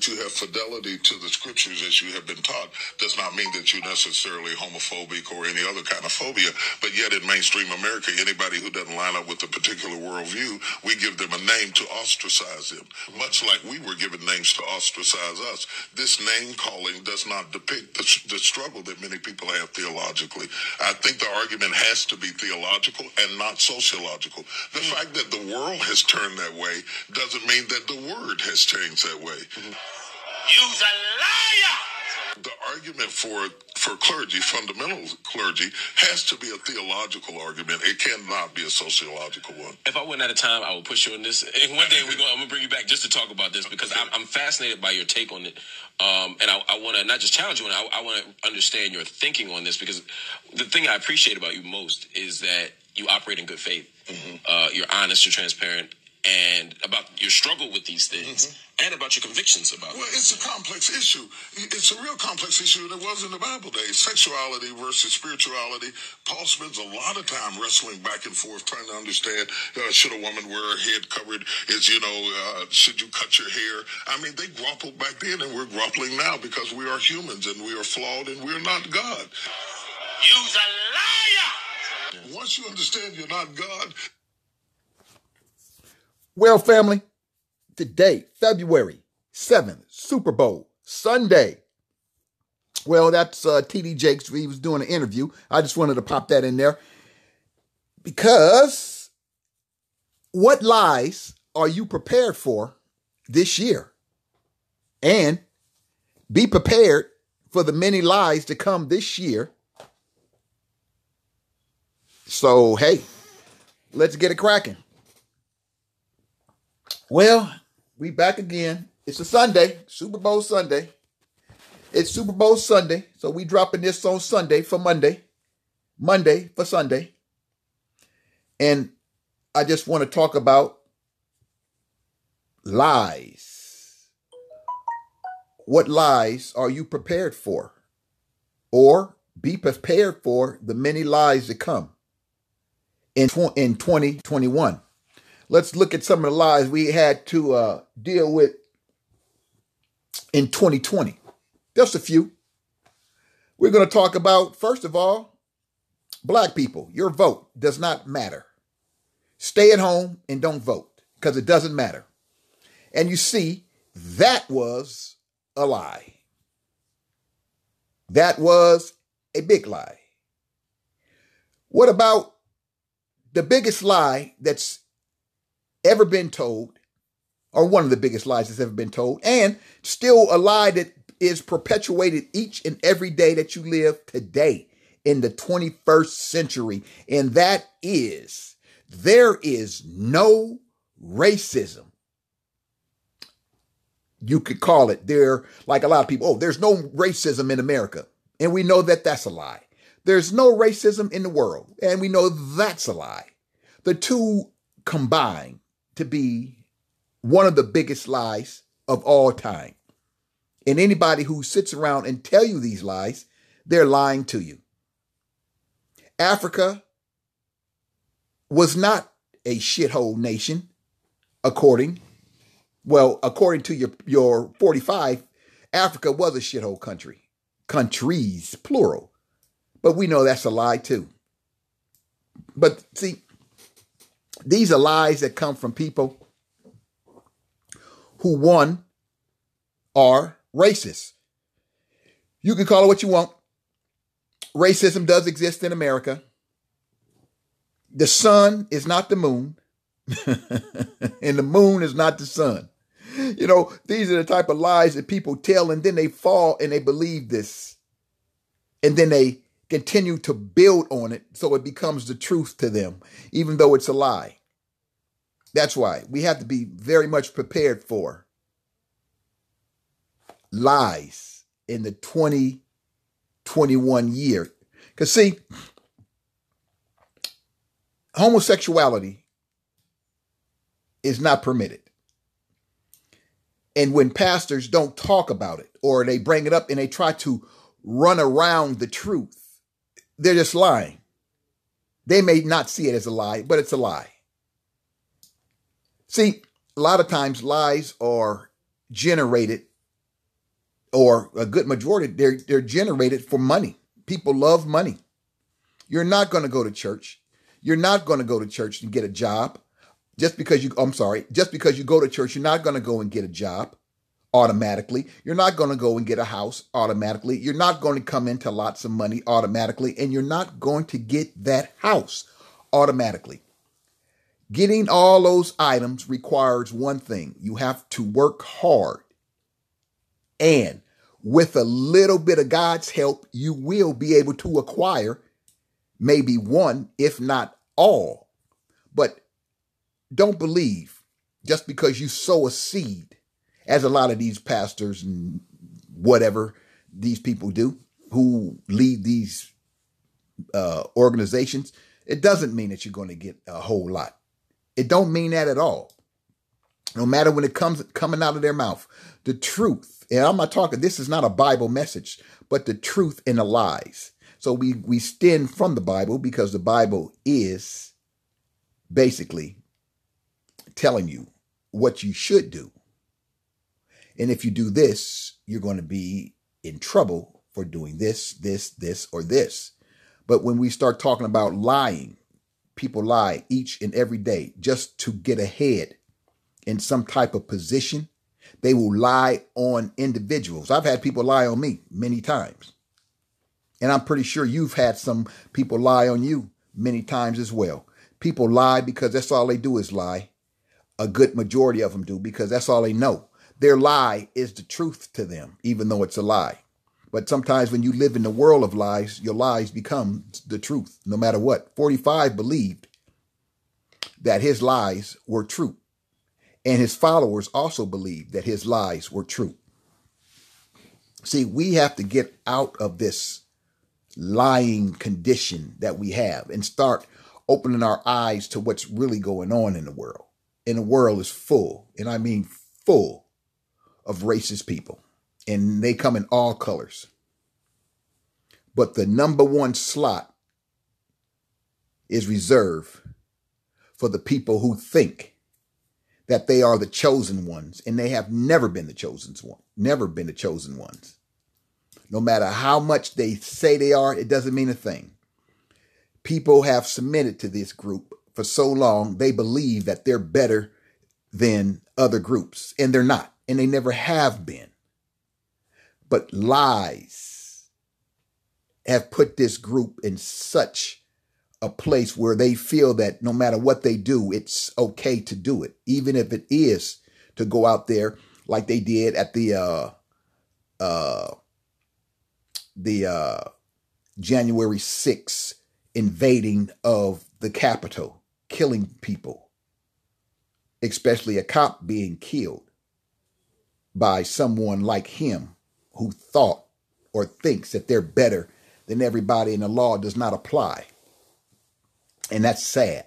that you have fidelity to the scriptures as you have been taught does not mean that you're necessarily homophobic or any other kind of phobia. But yet in mainstream America, anybody who doesn't line up with a particular worldview, we give them a name to ostracize them. Much like we were given names to ostracize us. This name calling does not depict the, the struggle that many people have theologically. I think the argument has to be theological and not sociological. The hmm. fact that the world has turned that way doesn't mean that the word has changed that way. Mm-hmm. You's a liar! The argument for for clergy, fundamental clergy, has to be a theological argument. It cannot be a sociological one. If I went out of time, I would push you on this. And one day we're going, I'm going to bring you back just to talk about this because I'm, I'm fascinated by your take on it. Um, and I, I want to not just challenge you, I, I want to understand your thinking on this because the thing I appreciate about you most is that you operate in good faith. Uh, you're honest, you're transparent, and about your struggle with these things and about your convictions about Well, it. it's a complex issue. It's a real complex issue, and it was in the Bible days. Sexuality versus spirituality. Paul spends a lot of time wrestling back and forth, trying to understand: uh, should a woman wear her head covered? Is you know, uh, should you cut your hair? I mean, they grappled back then, and we're grappling now because we are humans and we are flawed and we're not God. You's a liar! Once you understand you're not God, Well, family, today, February 7th, Super Bowl, Sunday. Well, that's uh, TD Jakes. He was doing an interview. I just wanted to pop that in there because what lies are you prepared for this year? And be prepared for the many lies to come this year. So, hey, let's get it cracking. Well, we back again. It's a Sunday, Super Bowl Sunday. It's Super Bowl Sunday, so we dropping this on Sunday for Monday, Monday for Sunday. And I just want to talk about lies. What lies are you prepared for? Or be prepared for the many lies that come in, in 2021 let's look at some of the lies we had to uh, deal with in 2020. Just a few. We're going to talk about, first of all, black people. Your vote does not matter. Stay at home and don't vote because it doesn't matter. And you see, that was a lie. That was a big lie. What about the biggest lie that's ever been told, or one of the biggest lies that's ever been told, and still a lie that is perpetuated each and every day that you live today in the 21st century. And that is there is no racism. You could call it there, like a lot of people, oh, there's no racism in America. And we know that that's a lie. There's no racism in the world. And we know that's a lie. The two combine to be one of the biggest lies of all time. And anybody who sits around and tell you these lies, they're lying to you. Africa was not a shithole nation, according, well, according to your, your 45, Africa was a shithole country. Countries, plural. But we know that's a lie too. But see, these are lies that come from people who, one, are racist. You can call it what you want. Racism does exist in America. The sun is not the moon, and the moon is not the sun. You know, these are the type of lies that people tell, and then they fall and they believe this. And then they continue to build on it so it becomes the truth to them, even though it's a lie. That's why we have to be very much prepared for lies in the 2021 year. Because, see, homosexuality is not permitted. And when pastors don't talk about it or they bring it up and they try to run around the truth, they're just lying. They may not see it as a lie, but it's a lie. See, a lot of times lies are generated or a good majority, they're they're generated for money. People love money. You're not going to go to church. You're not going to go to church and get a job just because you. I'm sorry, just because you go to church, you're not going to go and get a job automatically. You're not going to go and get a house automatically. You're not going to come into lots of money automatically, and you're not going to get that house automatically. Getting all those items requires one thing you have to work hard. And with a little bit of God's help, you will be able to acquire maybe one, if not all. But don't believe just because you sow a seed, as a lot of these pastors and whatever these people do who lead these uh, organizations, it doesn't mean that you're going to get a whole lot. It don't mean that at all. No matter when it comes coming out of their mouth, the truth. And I'm not talking. This is not a Bible message, but the truth and the lies. So we we stand from the Bible because the Bible is basically telling you what you should do. And if you do this, you're going to be in trouble for doing this, this, this, or this. But when we start talking about lying, people lie each and every day just to get ahead in some type of position. They will lie on individuals. I've had people lie on me many times. And I'm pretty sure you've had some people lie on you many times as well. People lie because that's all they do is lie. A good majority of them do because that's all they know. Their lie is the truth to them, even though it's a lie. But sometimes when you live in the world of lies, your lies become the truth, no matter what. 45 believed that his lies were true. And his followers also believed that his lies were true. See, we have to get out of this lying condition that we have and start opening our eyes to what's really going on in the world. And the world is full, and I mean full, of racist people and they come in all colors. But the number one slot is reserved for the people who think that they are the chosen ones, and they have never been the chosen one, never been the chosen ones. No matter how much they say they are, it doesn't mean a thing. People have submitted to this group for so long, they believe that they're better than other groups, and they're not, and they never have been. But lies have put this group in such a place where they feel that no matter what they do, it's okay to do it, even if it is to go out there like they did at the uh uh the uh January 6th invading of the Capitol, killing people, especially a cop being killed by someone like him who thought or thinks that they're better than everybody and the law does not apply. And that's sad.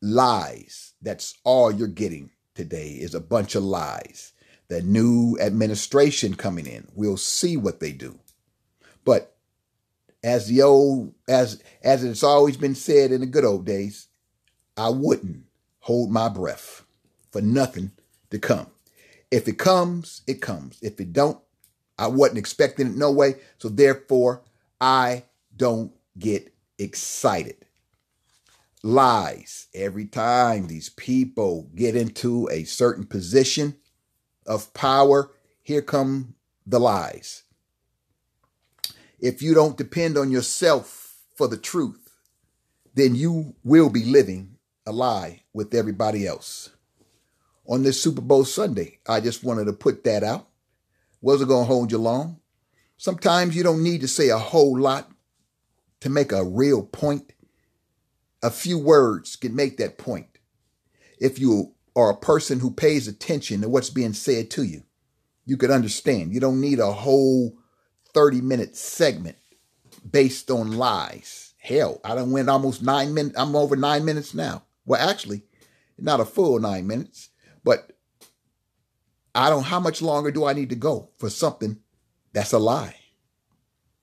Lies. That's all you're getting today is a bunch of lies. The new administration coming in, we'll see what they do. But as the old as as it's always been said in the good old days, I wouldn't hold my breath for nothing to come. If it comes, it comes. If it don't, I wasn't expecting it no way. So therefore, I don't get excited. Lies. Every time these people get into a certain position of power, here come the lies. If you don't depend on yourself for the truth, then you will be living a lie with everybody else. On this Super Bowl Sunday, I just wanted to put that out. Wasn't going to hold you long. Sometimes you don't need to say a whole lot to make a real point. A few words can make that point. If you are a person who pays attention to what's being said to you, you could understand. You don't need a whole 30 minute segment based on lies. Hell, I don't went almost nine minutes. I'm over nine minutes now. Well, actually, not a full nine minutes, but I don't, how much longer do I need to go for something that's a lie?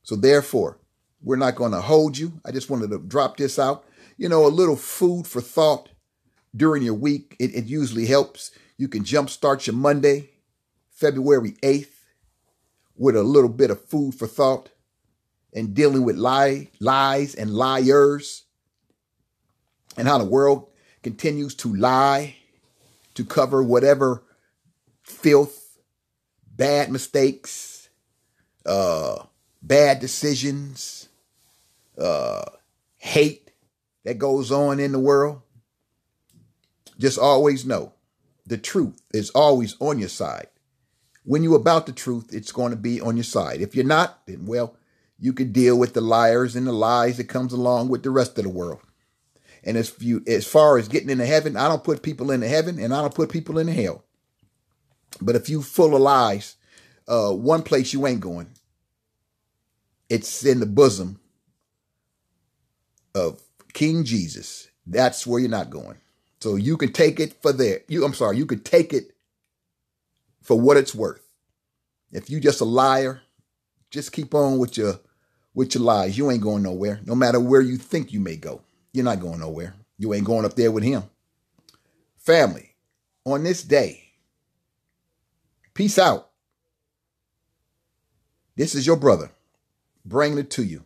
So therefore, we're not going to hold you. I just wanted to drop this out. You know, a little food for thought during your week. It, it usually helps. You can jumpstart your Monday, February 8th, with a little bit of food for thought and dealing with lie, lies and liars and how the world continues to lie to cover whatever filth, bad mistakes, uh, bad decisions, uh, hate that goes on in the world. Just always know the truth is always on your side. When you're about the truth, it's going to be on your side. If you're not, then well, you could deal with the liars and the lies that comes along with the rest of the world. And as you as far as getting into heaven, I don't put people into heaven and I don't put people into hell. But if you full of lies, uh, one place you ain't going. It's in the bosom of King Jesus. That's where you're not going. So you can take it for there. You, I'm sorry, you could take it for what it's worth. If you just a liar, just keep on with your with your lies. You ain't going nowhere. No matter where you think you may go, you're not going nowhere. You ain't going up there with him. Family, on this day, peace out. This is your brother bringing it to you.